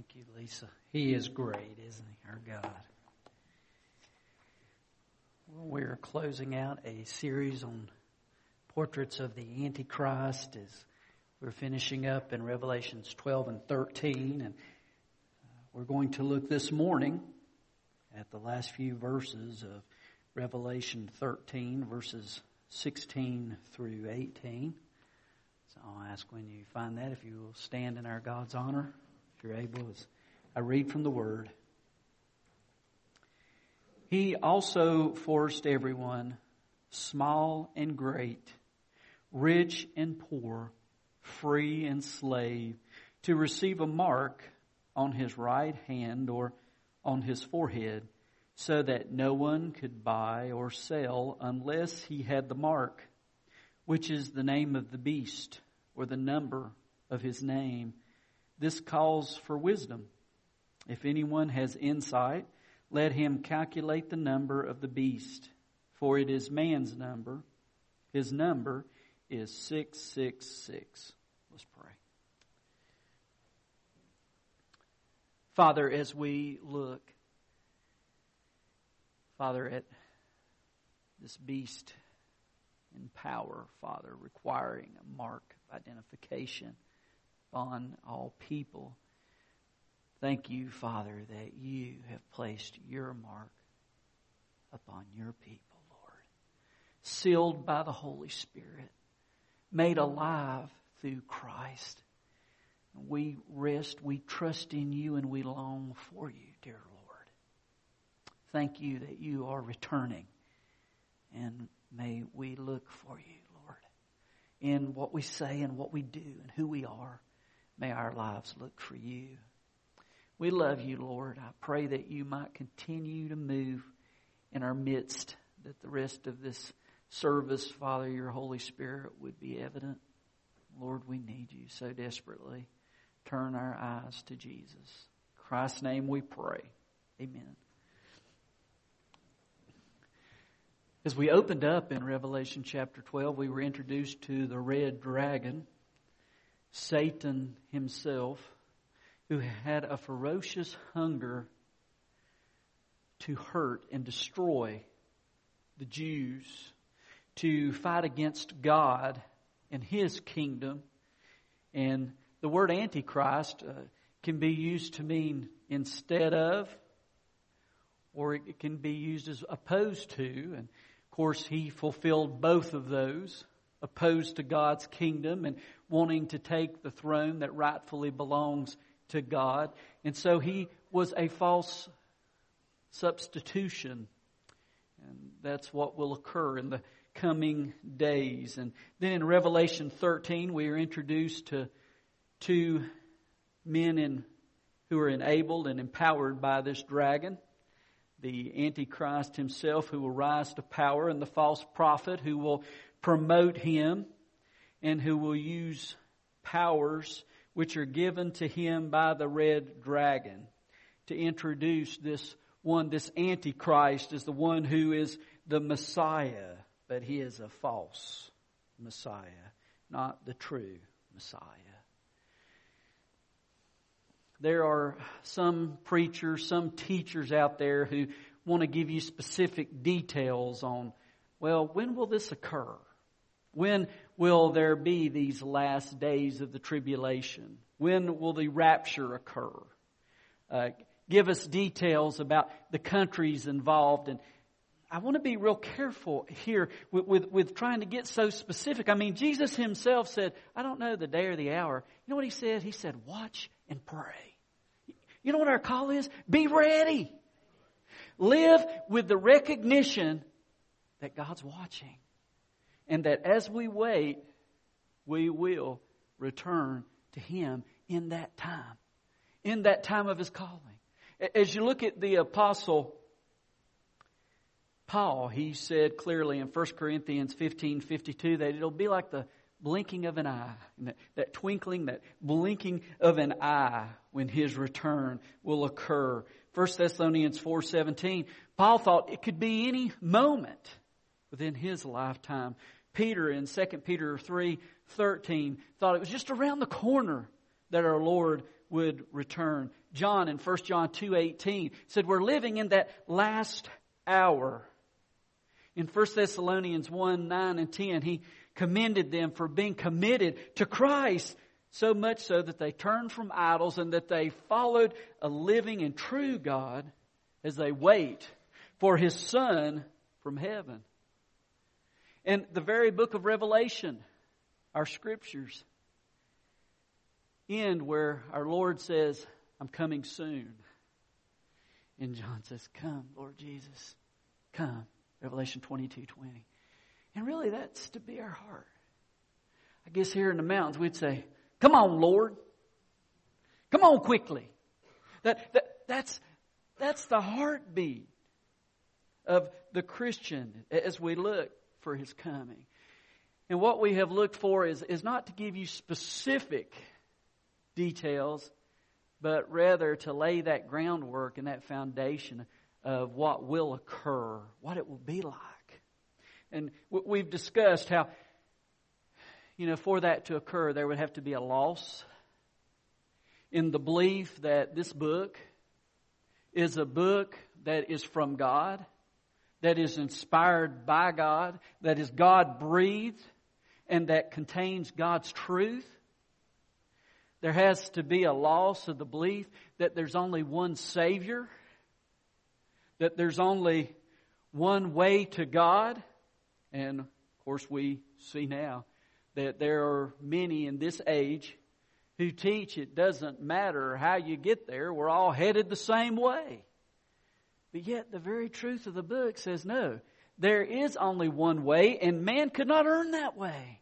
Thank you, Lisa. He is great, isn't he, our God? Well, we're closing out a series on portraits of the Antichrist as we're finishing up in Revelations 12 and 13. And uh, we're going to look this morning at the last few verses of Revelation 13, verses 16 through 18. So I'll ask when you find that if you will stand in our God's honor, you're able, as I read from the Word. He also forced everyone, small and great, rich and poor, free and slave, to receive a mark on his right hand or on his forehead, so that no one could buy or sell unless he had the mark, which is the name of the beast or the number of his name. This calls for wisdom. If anyone has insight, let him calculate the number of the beast, for it is man's number. His number is 666. Let's pray. Father, as we look, Father, at this beast in power, Father, requiring a mark of identification on all people. Thank you, Father, that you have placed your mark upon your people, Lord. Sealed by the Holy Spirit, made alive through Christ. We rest, we trust in you, and we long for you, dear Lord. Thank you that you are returning, and may we look for you, Lord, in what we say and what we do and who we are. May our lives look for you. We love you, Lord. I pray that you might continue to move in our midst, that the rest of this service, Father, your Holy Spirit would be evident. Lord, we need you so desperately. Turn our eyes to Jesus. In Christ's name we pray. Amen. As we opened up in Revelation chapter 12, we were introduced to the red dragon, Satan himself who had a ferocious hunger to hurt and destroy the Jews, to fight against God and His kingdom. And the word Antichrist uh, can be used to mean instead of, or it can be used as opposed to. And of course, he fulfilled both of those opposed to God's kingdom and wanting to take the throne that rightfully belongs to God. And so he was a false substitution. And that's what will occur in the coming days. And then in Revelation 13, we are introduced to two men in, who are enabled and empowered by this dragon. The Antichrist himself who will rise to power and the false prophet who will promote him and who will use powers which are given to him by the red dragon to introduce this one, this Antichrist is the one who is the Messiah, but he is a false Messiah, not the true Messiah. There are some preachers, some teachers out there who want to give you specific details on, well, when will this occur? When will there be these last days of the tribulation? When will the rapture occur? Uh, give us details about the countries involved. And I want to be real careful here with, with, with trying to get so specific. I mean, Jesus himself said, I don't know the day or the hour. You know what he said? He said, watch and pray. You know what our call is? Be ready. Live with the recognition that God's watching and that as we wait, we will return to Him in that time, in that time of His calling. As you look at the Apostle Paul, he said clearly in 1 Corinthians 15 52 that it'll be like the blinking of an eye, that, twinkling, that blinking of an eye when his return will occur. 1 Thessalonians 4:17, Paul thought it could be any moment within his lifetime. Peter in 2 Peter 3:13 thought it was just around the corner that our Lord would return. John in 1 John 2.18 said we're living in that last hour. In 1 Thessalonians 1, 9 and 10, he commended them for being committed to Christ so much so that they turned from idols and that they followed a living and true God as they wait for His Son from heaven. And the very book of Revelation, our scriptures, end where our Lord says, I'm coming soon. And John says, Come, Lord Jesus, come. Revelation 22 20. And really, that's to be our heart. I guess here in the mountains, we'd say, Come on, Lord. Come on quickly. That, that, that's, that's the heartbeat of the Christian as we look for his coming. And what we have looked for is, is not to give you specific details, but rather to lay that groundwork and that foundation of what will occur, what it will be like. And we've discussed how, you know, for that to occur, there would have to be a loss in the belief that this book is a book that is from God, that is inspired by God, that is God breathed, and that contains God's truth. There has to be a loss of the belief that there's only one Savior, that there's only one way to God. And of course, we see now that there are many in this age who teach it doesn't matter how you get there, we're all headed the same way. But yet, the very truth of the book says no, there is only one way, and man could not earn that way.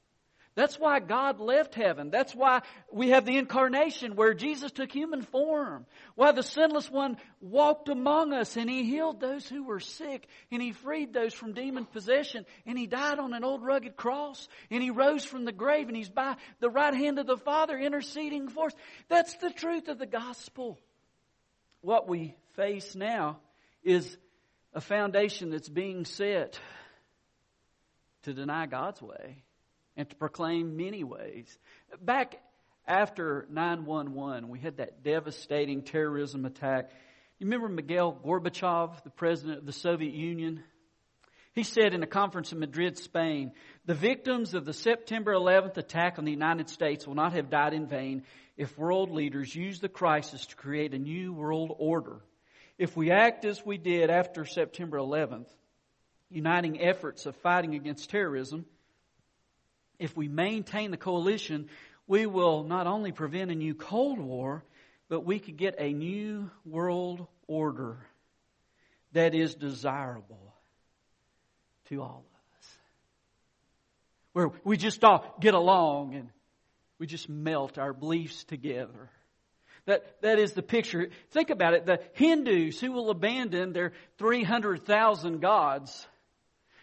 That's why God left heaven. That's why we have the incarnation where Jesus took human form. Why the sinless one walked among us and he healed those who were sick and he freed those from demon possession and he died on an old rugged cross and he rose from the grave and he's by the right hand of the Father interceding for us. That's the truth of the gospel. What we face now is a foundation that's being set to deny God's way and to proclaim many ways. Back after 911, we had that devastating terrorism attack. You remember Mikhail Gorbachev, the president of the Soviet Union? He said in a conference in Madrid, Spain, the victims of the September 11th attack on the United States will not have died in vain if world leaders use the crisis to create a new world order. If we act as we did after September 11th, uniting efforts of fighting against terrorism, if we maintain the coalition, we will not only prevent a new Cold War, but we could get a new world order that is desirable to all of us. Where we just all get along and we just melt our beliefs together. That, that is the picture. Think about it. The Hindus who will abandon their 300,000 gods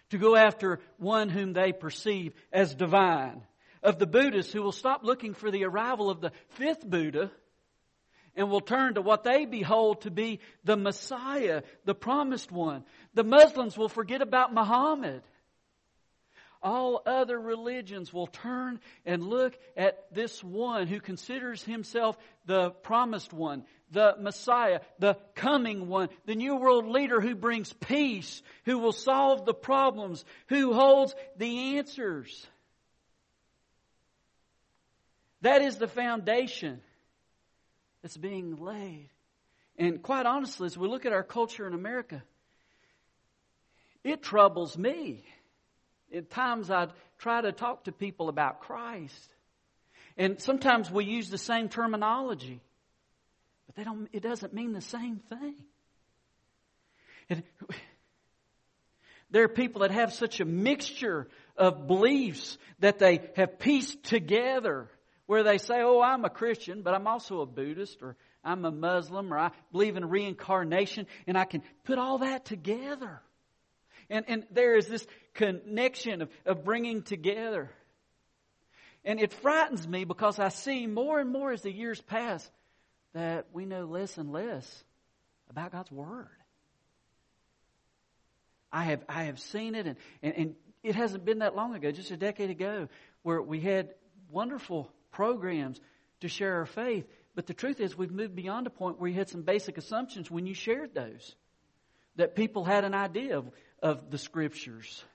to go after one whom they perceive as divine. Of the Buddhists who will stop looking for the arrival of the fifth Buddha and will turn to what they behold to be the Messiah, the promised one. The Muslims will forget about Muhammad all other religions will turn and look at this one who considers himself the promised one, the Messiah, the coming one, the new world leader who brings peace, who will solve the problems, who holds the answers. That is the foundation that's being laid. And quite honestly, as we look at our culture in America, it troubles me at times I'd try to talk to people about Christ. And sometimes we use the same terminology, but they don't, it doesn't mean the same thing. It, there are people that have such a mixture of beliefs that they have pieced together where they say, Oh, I'm a Christian, but I'm also a Buddhist, or I'm a Muslim, or I believe in reincarnation, and I can put all that together. And, and there is this connection of, of bringing together. And it frightens me because I see more and more as the years pass that we know less and less about God's Word. I have, I have seen it, and, and, and it hasn't been that long ago, just a decade ago, where we had wonderful programs to share our faith, But the truth is, we've moved beyond a point where you had some basic assumptions when you shared those. That people had an idea of, of the scriptures.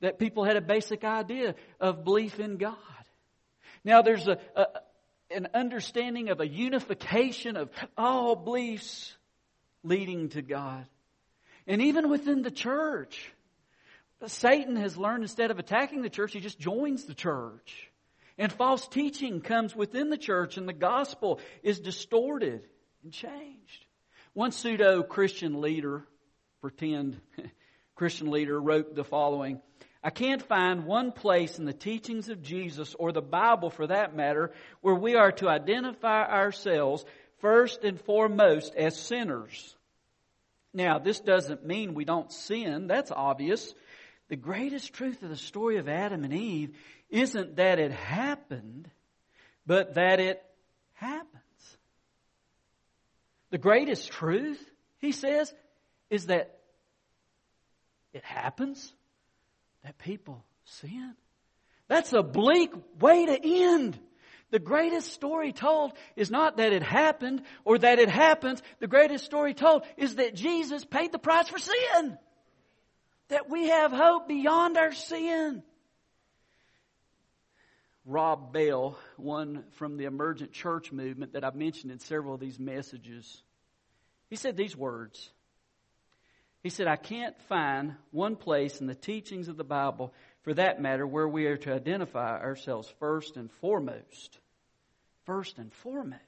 That people had a basic idea of belief in God. Now there's a, a an understanding of a unification of all beliefs leading to God. And even within the church, Satan has learned instead of attacking the church, he just joins the church. And false teaching comes within the church and the gospel is distorted and changed. One pseudo Christian leader, pretend Christian leader, wrote the following I can't find one place in the teachings of Jesus or the Bible for that matter where we are to identify ourselves first and foremost as sinners. Now, this doesn't mean we don't sin. That's obvious. The greatest truth of the story of Adam and Eve isn't that it happened, but that it happens. The greatest truth, he says, is that it happens that people sin. That's a bleak way to end. The greatest story told is not that it happened or that it happens. The greatest story told is that Jesus paid the price for sin. That we have hope beyond our sin. Rob Bell, one from the emergent church movement that I've mentioned in several of these messages, he said these words he said, I can't find one place in the teachings of the Bible, for that matter, where we are to identify ourselves first and foremost, first and foremost,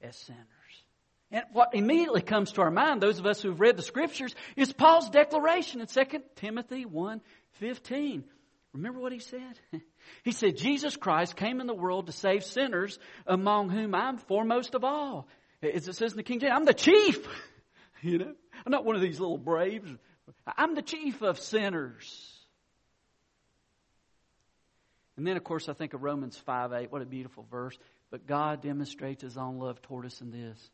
as sinners. And what immediately comes to our mind, those of us who've read the scriptures, is Paul's declaration in 2 Timothy 1 15. Remember what he said? He said, Jesus Christ came in the world to save sinners, among whom I'm foremost of all. As it says in the King James, I'm the chief. You know? I'm not one of these little braves. I'm the chief of sinners. And then, of course, I think of Romans 5 8. What a beautiful verse. But God demonstrates his own love toward us in this.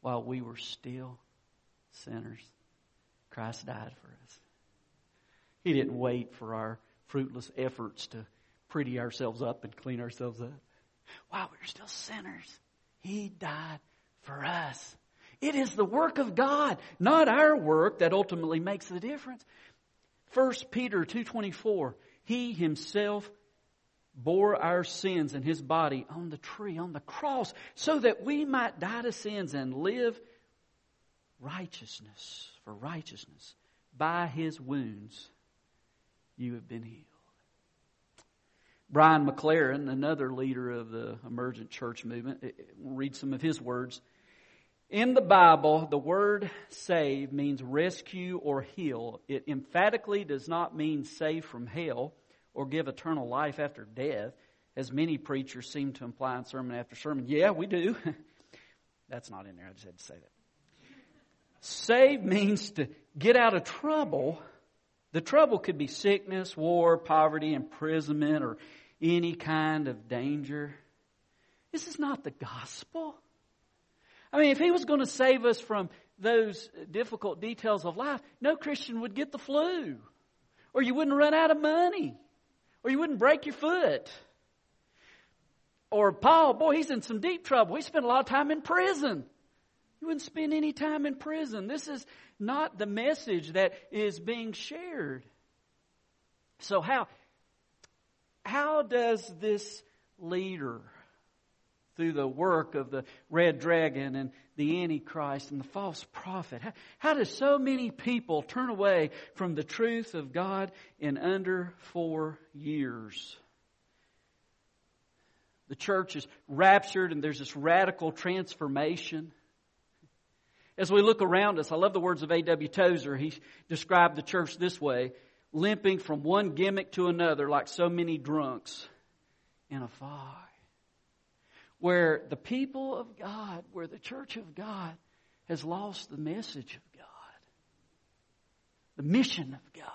While we were still sinners, Christ died for us. He didn't wait for our fruitless efforts to pretty ourselves up and clean ourselves up. While we were still sinners, He died for us. It is the work of God, not our work, that ultimately makes the difference. 1 Peter 2.24, He Himself bore our sins in His body on the tree, on the cross, so that we might die to sins and live righteousness, for righteousness. By His wounds you have been healed. Brian McLaren, another leader of the emergent church movement, eh, eh, read some of his words. In the Bible, the word save means rescue or heal. It emphatically does not mean save from hell or give eternal life after death, as many preachers seem to imply in sermon after sermon. Yeah, we do. That's not in there. I just had to say that. Save means to get out of trouble. The trouble could be sickness, war, poverty, imprisonment, or any kind of danger. This is not the gospel. I mean, if he was going to save us from those difficult details of life, no Christian would get the flu. Or you wouldn't run out of money. Or you wouldn't break your foot. Or Paul, boy, he's in some deep trouble. He spent a lot of time in prison. You wouldn't spend any time in prison. This is not the message that is being shared. So how, how does this leader through the work of the red dragon and the Antichrist and the false prophet. How, how do so many people turn away from the truth of God in under four years? The church is raptured and there's this radical transformation. As we look around us, I love the words of A.W. Tozer. He described the church this way limping from one gimmick to another like so many drunks in a fog where the people of God, where the church of God has lost the message of God, the mission of God.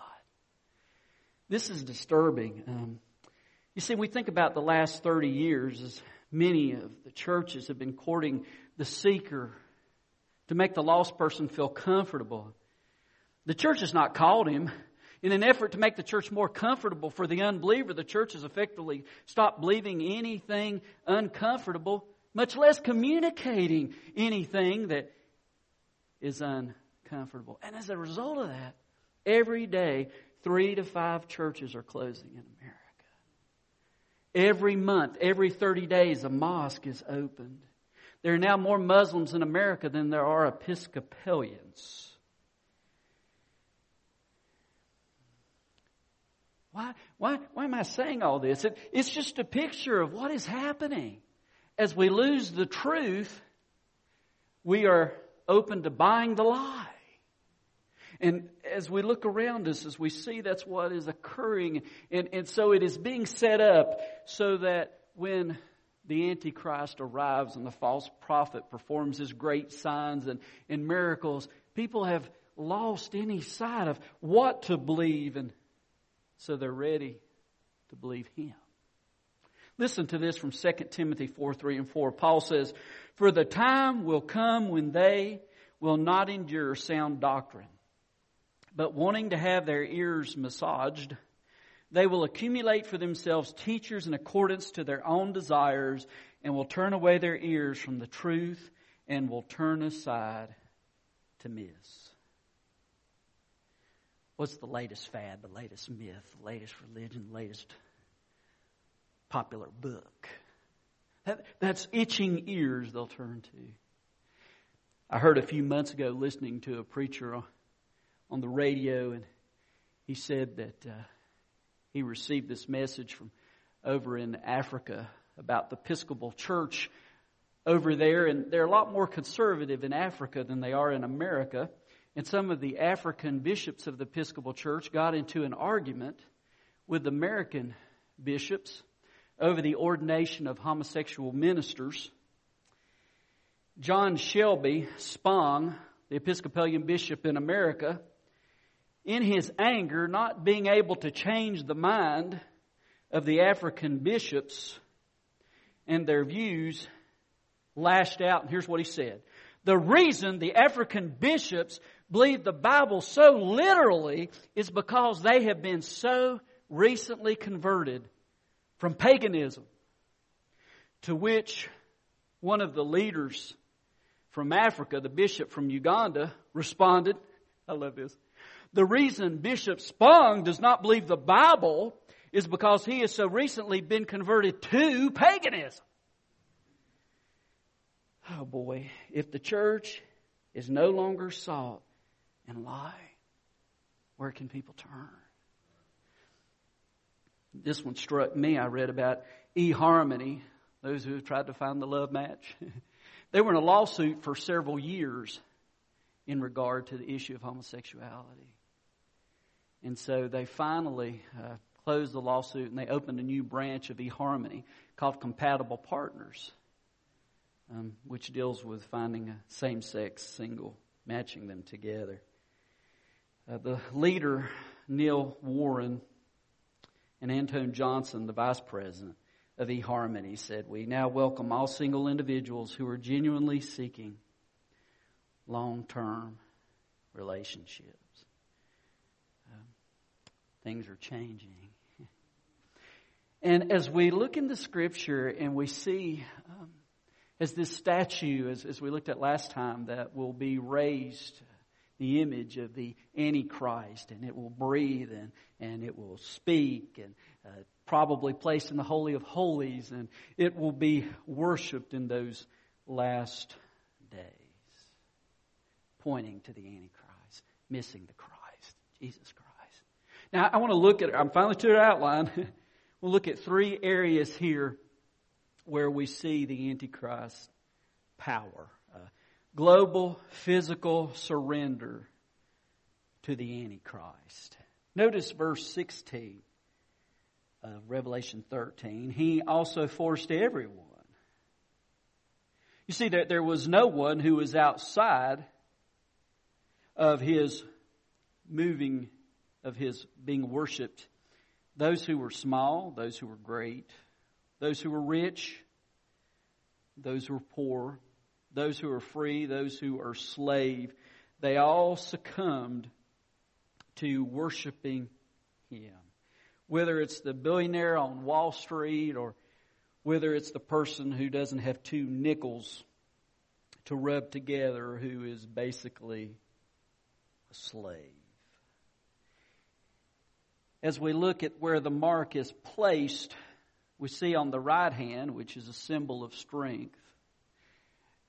This is disturbing. Um, you see, we think about the last 30 years as many of the churches have been courting the seeker to make the lost person feel comfortable. The church has not called him In an effort to make the church more comfortable for the unbeliever, the church has effectively stopped believing anything uncomfortable, much less communicating anything that is uncomfortable. And as a result of that, every day, three to five churches are closing in America. Every month, every 30 days, a mosque is opened. There are now more Muslims in America than there are Episcopalians. Why, why, why am I saying all this? It, it's just a picture of what is happening. As we lose the truth, we are open to buying the lie. And as we look around us, as we see that's what is occurring, and, and so it is being set up so that when the Antichrist arrives and the false prophet performs his great signs and, and miracles, people have lost any sight of what to believe and so they're ready to believe him. Listen to this from 2 Timothy 4 3 and 4. Paul says, For the time will come when they will not endure sound doctrine, but wanting to have their ears massaged, they will accumulate for themselves teachers in accordance to their own desires and will turn away their ears from the truth and will turn aside to myths. What's the latest fad, the latest myth, the latest religion, the latest popular book? That, that's itching ears they'll turn to. I heard a few months ago listening to a preacher on the radio, and he said that uh, he received this message from over in Africa about the Episcopal Church over there, and they're a lot more conservative in Africa than they are in America and some of the African bishops of the Episcopal Church got into an argument with American bishops over the ordination of homosexual ministers. John Shelby Spong, the Episcopalian bishop in America, in his anger, not being able to change the mind of the African bishops and their views, lashed out, and here's what he said. The reason the African bishops believe the Bible so literally is because they have been so recently converted from paganism. To which one of the leaders from Africa, the bishop from Uganda, responded, I love this. The reason Bishop Spong does not believe the Bible is because he has so recently been converted to paganism. Oh boy, if the church is no longer sought and lie, where can people turn? This one struck me. I read about eHarmony, those who have tried to find the love match. they were in a lawsuit for several years in regard to the issue of homosexuality. And so they finally uh, closed the lawsuit and they opened a new branch of eHarmony called Compatible Partners, um, which deals with finding a same sex single, matching them together. Uh, the leader, Neil Warren, and Antone Johnson, the vice president of eHarmony, said, We now welcome all single individuals who are genuinely seeking long term relationships. Uh, things are changing. And as we look into Scripture and we see, um, as this statue, as, as we looked at last time, that will be raised the image of the Antichrist, and it will breathe and, and it will speak and uh, probably placed in the Holy of Holies, and it will be worshiped in those last days, pointing to the Antichrist, missing the Christ, Jesus Christ. Now, I want to look at, I'm finally to the outline. we'll look at three areas here where we see the Antichrist power global physical surrender to the Antichrist. Notice verse 16 of Revelation 13. He also forced everyone. You see, that there was no one who was outside of his moving, of his being worshiped. Those who were small, those who were great, those who were rich, those who were poor, those who are free, those who are slave, they all succumbed to worshiping him. Whether it's the billionaire on Wall Street or whether it's the person who doesn't have two nickels to rub together who is basically a slave. As we look at where the mark is placed, we see on the right hand, which is a symbol of strength,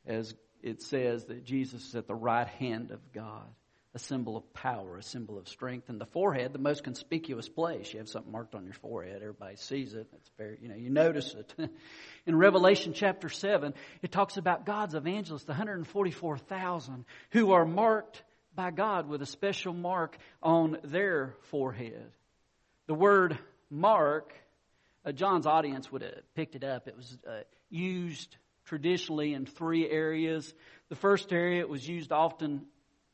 as it says that Jesus is at the right hand of God, a symbol of power, a symbol of strength. And the forehead, the most conspicuous place. You have something marked on your forehead, everybody sees it. It's very, you know, you notice it. In Revelation chapter 7, it talks about God's evangelists, the 144,000 who are marked by God with a special mark on their forehead. The word mark uh, John's audience would have picked it up. It was uh, used traditionally in three areas. The first area, it was used often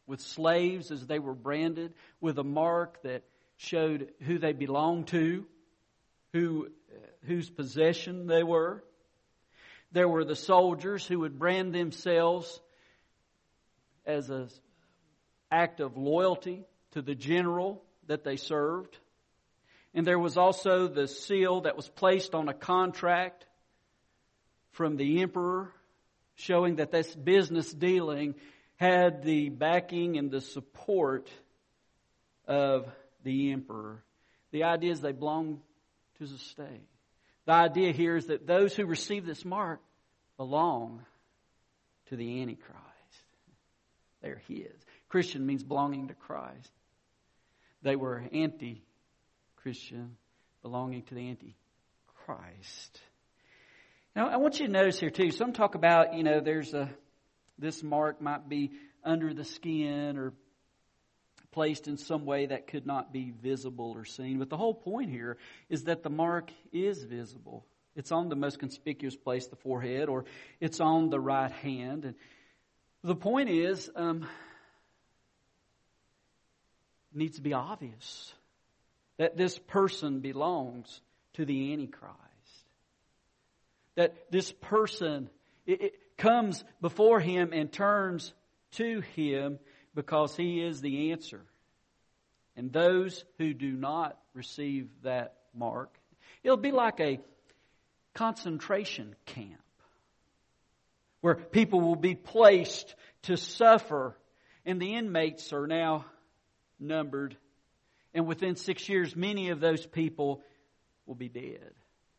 with slaves as they were branded with a mark that showed who they belonged to, who, uh, whose possession they were. There were the soldiers who would brand themselves as an act of loyalty to the general that they served. And there was also the seal that was placed on a contract from the emperor showing that this business dealing had the backing and the support of the emperor. The idea is they belong to the state. The idea here is that those who receive this mark belong to the Antichrist. They're his. Christian means belonging to Christ. They were anti Christian, belonging to the Antichrist. Now, I want you to notice here too, some talk about, you know, there's a, this mark might be under the skin or placed in some way that could not be visible or seen. But the whole point here is that the mark is visible. It's on the most conspicuous place, the forehead, or it's on the right hand. And the point is, um, needs to be obvious that this person belongs to the Antichrist. That this person it, it comes before him and turns to him because he is the answer. And those who do not receive that mark, it'll be like a concentration camp where people will be placed to suffer, and the inmates are now numbered and within six years, many of those people will be dead.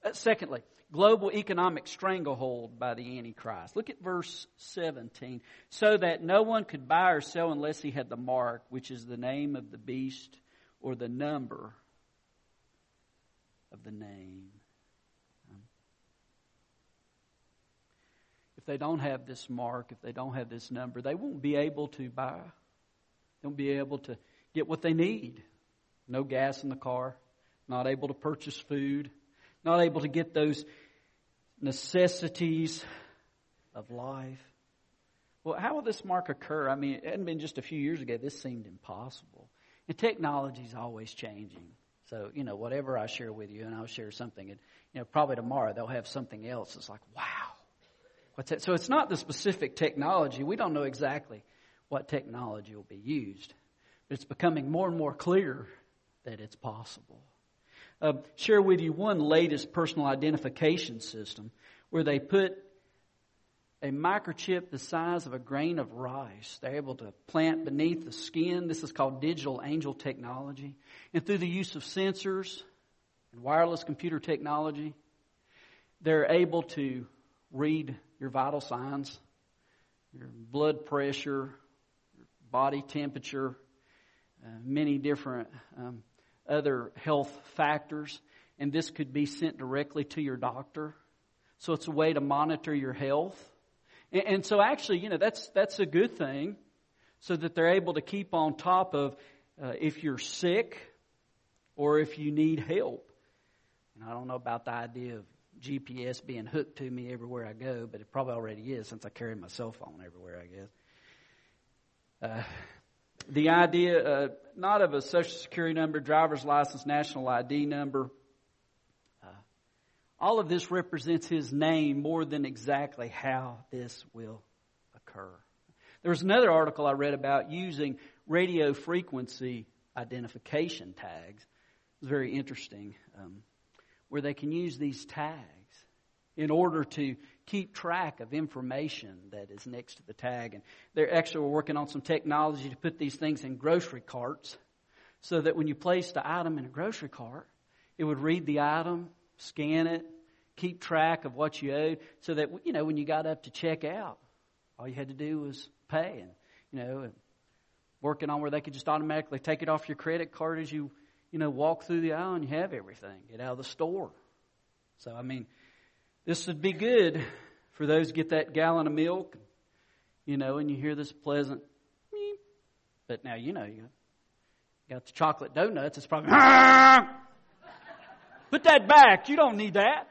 Uh, secondly, global economic stranglehold by the Antichrist. Look at verse 17. So that no one could buy or sell unless he had the mark, which is the name of the beast or the number of the name. If they don't have this mark, if they don't have this number, they won't be able to buy. They won't be able to get what they need no gas in the car, not able to purchase food, not able to get those necessities of life. Well, how will this mark occur? I mean, it hadn't been just a few years ago. This seemed impossible. And technology is always changing. So, you know, whatever I share with you, and I'll share something, and, you know, probably tomorrow they'll have something else. It's like, wow. What's that? So it's not the specific technology. We don't know exactly what technology will be used. But it's becoming more and more clear that it's possible. Uh, share with you one latest personal identification system where they put a microchip the size of a grain of rice. They're able to plant beneath the skin. This is called digital angel technology. And through the use of sensors and wireless computer technology, they're able to read your vital signs, your blood pressure, your body temperature, uh, many different um, other health factors, and this could be sent directly to your doctor. So it's a way to monitor your health. And, and so actually, you know, that's, that's a good thing so that they're able to keep on top of uh, if you're sick or if you need help. And I don't know about the idea of GPS being hooked to me everywhere I go, but it probably already is since I carry my cell phone everywhere, I guess. Uh, the idea uh, not of a social security number, driver's license, national ID number. Uh, all of this represents his name more than exactly how this will occur. There was another article I read about using radio frequency identification tags. It's very interesting um, where they can use these tags in order to keep track of information that is next to the tag. And they're actually working on some technology to put these things in grocery carts so that when you place the item in a grocery cart, it would read the item, scan it, keep track of what you owed, so that you know when you got up to check out, all you had to do was pay, and you know, working on where they could just automatically take it off your credit card as you you know walk through the aisle and you have everything. Get out of the store. So I mean, this would be good for those who get that gallon of milk, you know, and you hear this pleasant, meep. but now you know you got the chocolate donuts. It's probably. Put that back. You don't need that.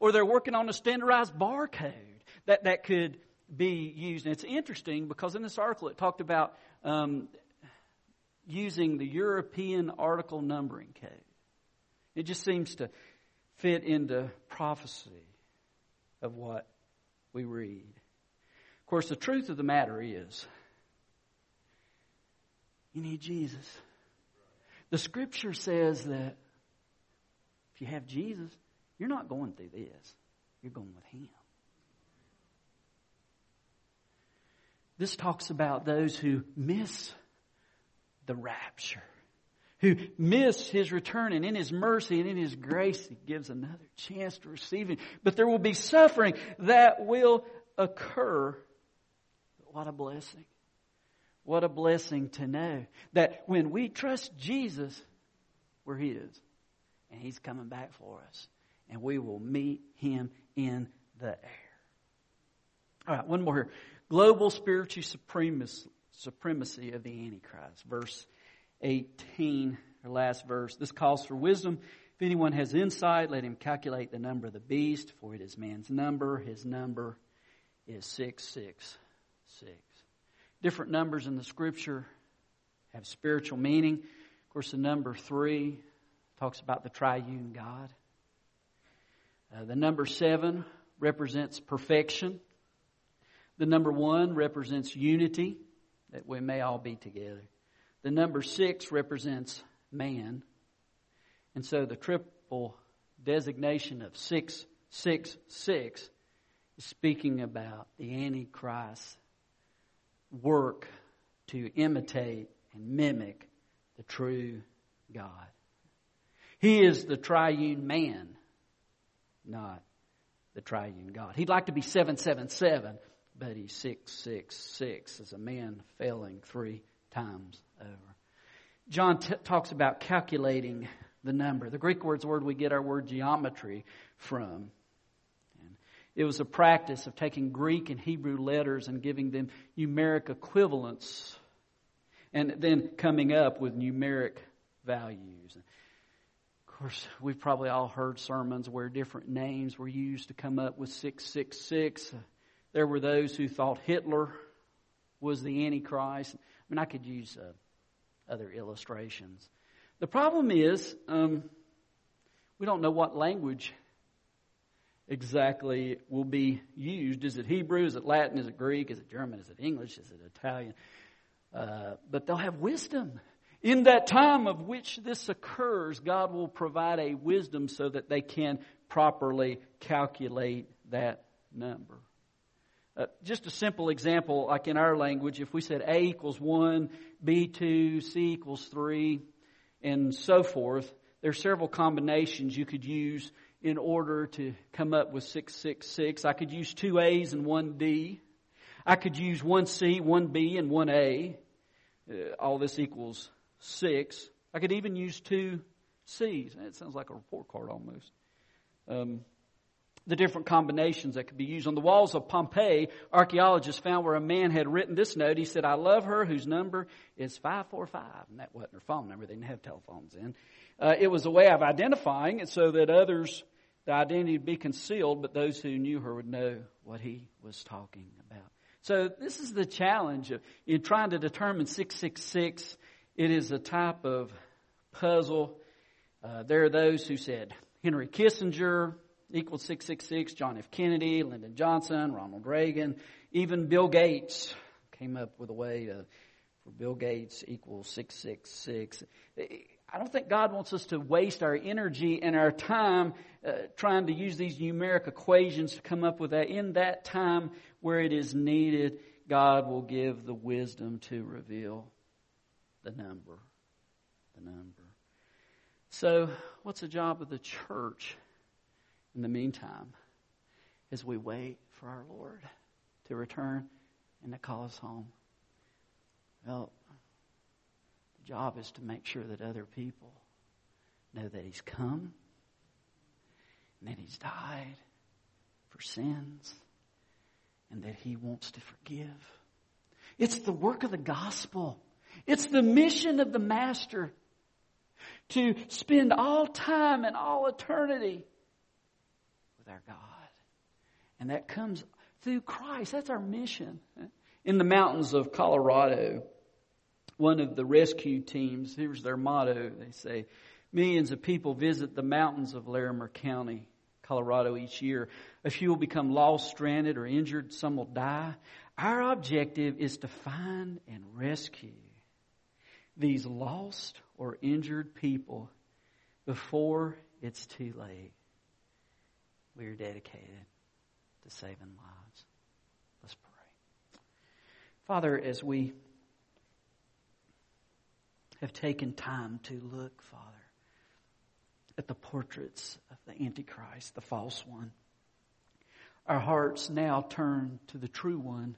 Or they're working on a standardized barcode that, that could be used. And it's interesting because in this article it talked about um, using the European article numbering code. It just seems to fit into prophecy of what we read. Of course, the truth of the matter is you need Jesus. The scripture says that if you have Jesus, you're not going through this. You're going with Him. This talks about those who miss the rapture, who miss His return, and in His mercy and in His grace, He gives another chance to receive Him. But there will be suffering that will occur. What a blessing. What a blessing to know that when we trust Jesus, we're His. And He's coming back for us. And we will meet Him in the air. All right, one more here. Global spiritual supremacy of the Antichrist. Verse 18, our last verse. This calls for wisdom. If anyone has insight, let him calculate the number of the beast, for it is man's number. His number is 666 different numbers in the scripture have spiritual meaning. Of course, the number three talks about the triune God. Uh, the number seven represents perfection. The number one represents unity, that we may all be together. The number six represents man. And so the triple designation of 666 is speaking about the Antichrist work to imitate and mimic the true God. He is the triune man, not the triune God. He'd like to be 777, but he's 666 as a man failing three times over. John t- talks about calculating the number. The Greek word's word we get our word geometry from. It was a practice of taking Greek and Hebrew letters and giving them numeric equivalents and then coming up with numeric values. Of course, we've probably all heard sermons where different names were used to come up with 666. There were those who thought Hitler was the Antichrist. I mean, I could use uh, other illustrations. The problem is, um, we don't know what language exactly will be used. Is it Hebrew? Is it Latin? Is it Greek? Is it German? Is it English? Is it Italian? Uh, but they'll have wisdom. In that time of which this occurs, God will provide a wisdom so that they can properly calculate that number. Uh, just a simple example, like in our language, if we said A equals 1, B 2, C equals 3, and so forth, there are several combinations you could use in order to come up with 666. I could use two A's and one D. I could use one C, one B, and one A. Uh, all this equals six. I could even use two C's. It sounds like a report card almost. Um, the different combinations that could be used. On the walls of Pompeii, archaeologists found where a man had written this note. He said, I love her whose number is 545. And that wasn't her phone number. They didn't have telephones then. Uh, it was a way of identifying it so that others the identity would be concealed, but those who knew her would know what he was talking about. So this is the challenge of, in trying to determine 666. It is a type of puzzle. Uh, there are those who said Henry Kissinger equals 666, John F. Kennedy, Lyndon Johnson, Ronald Reagan, even Bill Gates came up with a way to, for Bill Gates equals 666. I don't think God wants us to waste our energy and our time uh, trying to use these numeric equations to come up with that. In that time where it is needed, God will give the wisdom to reveal the number. The number. So, what's the job of the church in the meantime as we wait for our Lord to return and to call us home? Well, the job is to make sure that other people know that He's come and that He's died for sins and that He wants to forgive. It's the work of the gospel. It's the mission of the Master to spend all time and all eternity with our God. And that comes through Christ. That's our mission. In the mountains of Colorado, one of the rescue teams, here's their motto. They say, millions of people visit the mountains of Larimer County, Colorado each year. A few will become lost, stranded, or injured. Some will die. Our objective is to find and rescue these lost or injured people before it's too late. We are dedicated to saving lives. Let's pray. Father, as we have taken time to look, Father, at the portraits of the Antichrist, the false one, our hearts now turn to the true one,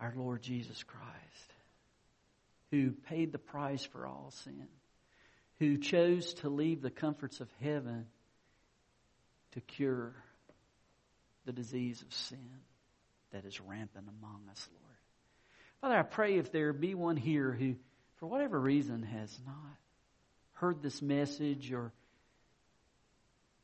our Lord Jesus Christ who paid the price for all sin, who chose to leave the comforts of heaven to cure the disease of sin that is rampant among us, Lord. Father, I pray if there be one here who, for whatever reason, has not heard this message or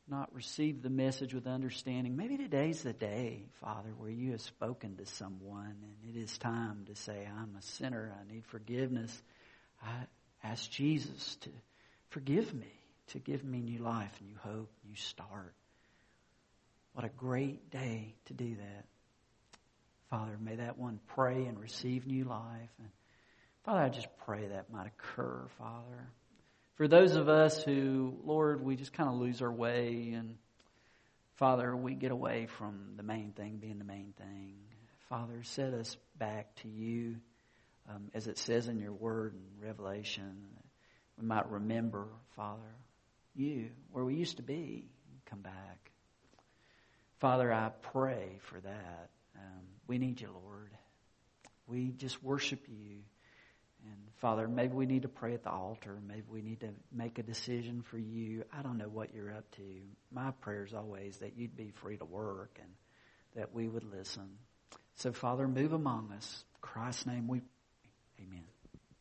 not received the message with understanding, maybe today's the day, Father, where you have spoken to someone and it is time to say, I'm a sinner. I need forgiveness. I ask Jesus to forgive me, to give me new life, new hope, new start. What a great day to do that. Father, may that one pray and receive new life. And Father, I just pray that might occur, Father. For those of us who, Lord, we just kind of lose our way and Father, we get away from the main thing being the main thing. Father, set us back to you, um, as it says in your word in Revelation. We might remember, Father, you, where we used to be, come back. Father, I pray for that. Um, we need you, Lord. We just worship you. And Father, maybe we need to pray at the altar. Maybe we need to make a decision for you. I don't know what you're up to. My prayer is always that you'd be free to work and that we would listen. So, Father, move among us. In Christ's name we pray. Amen.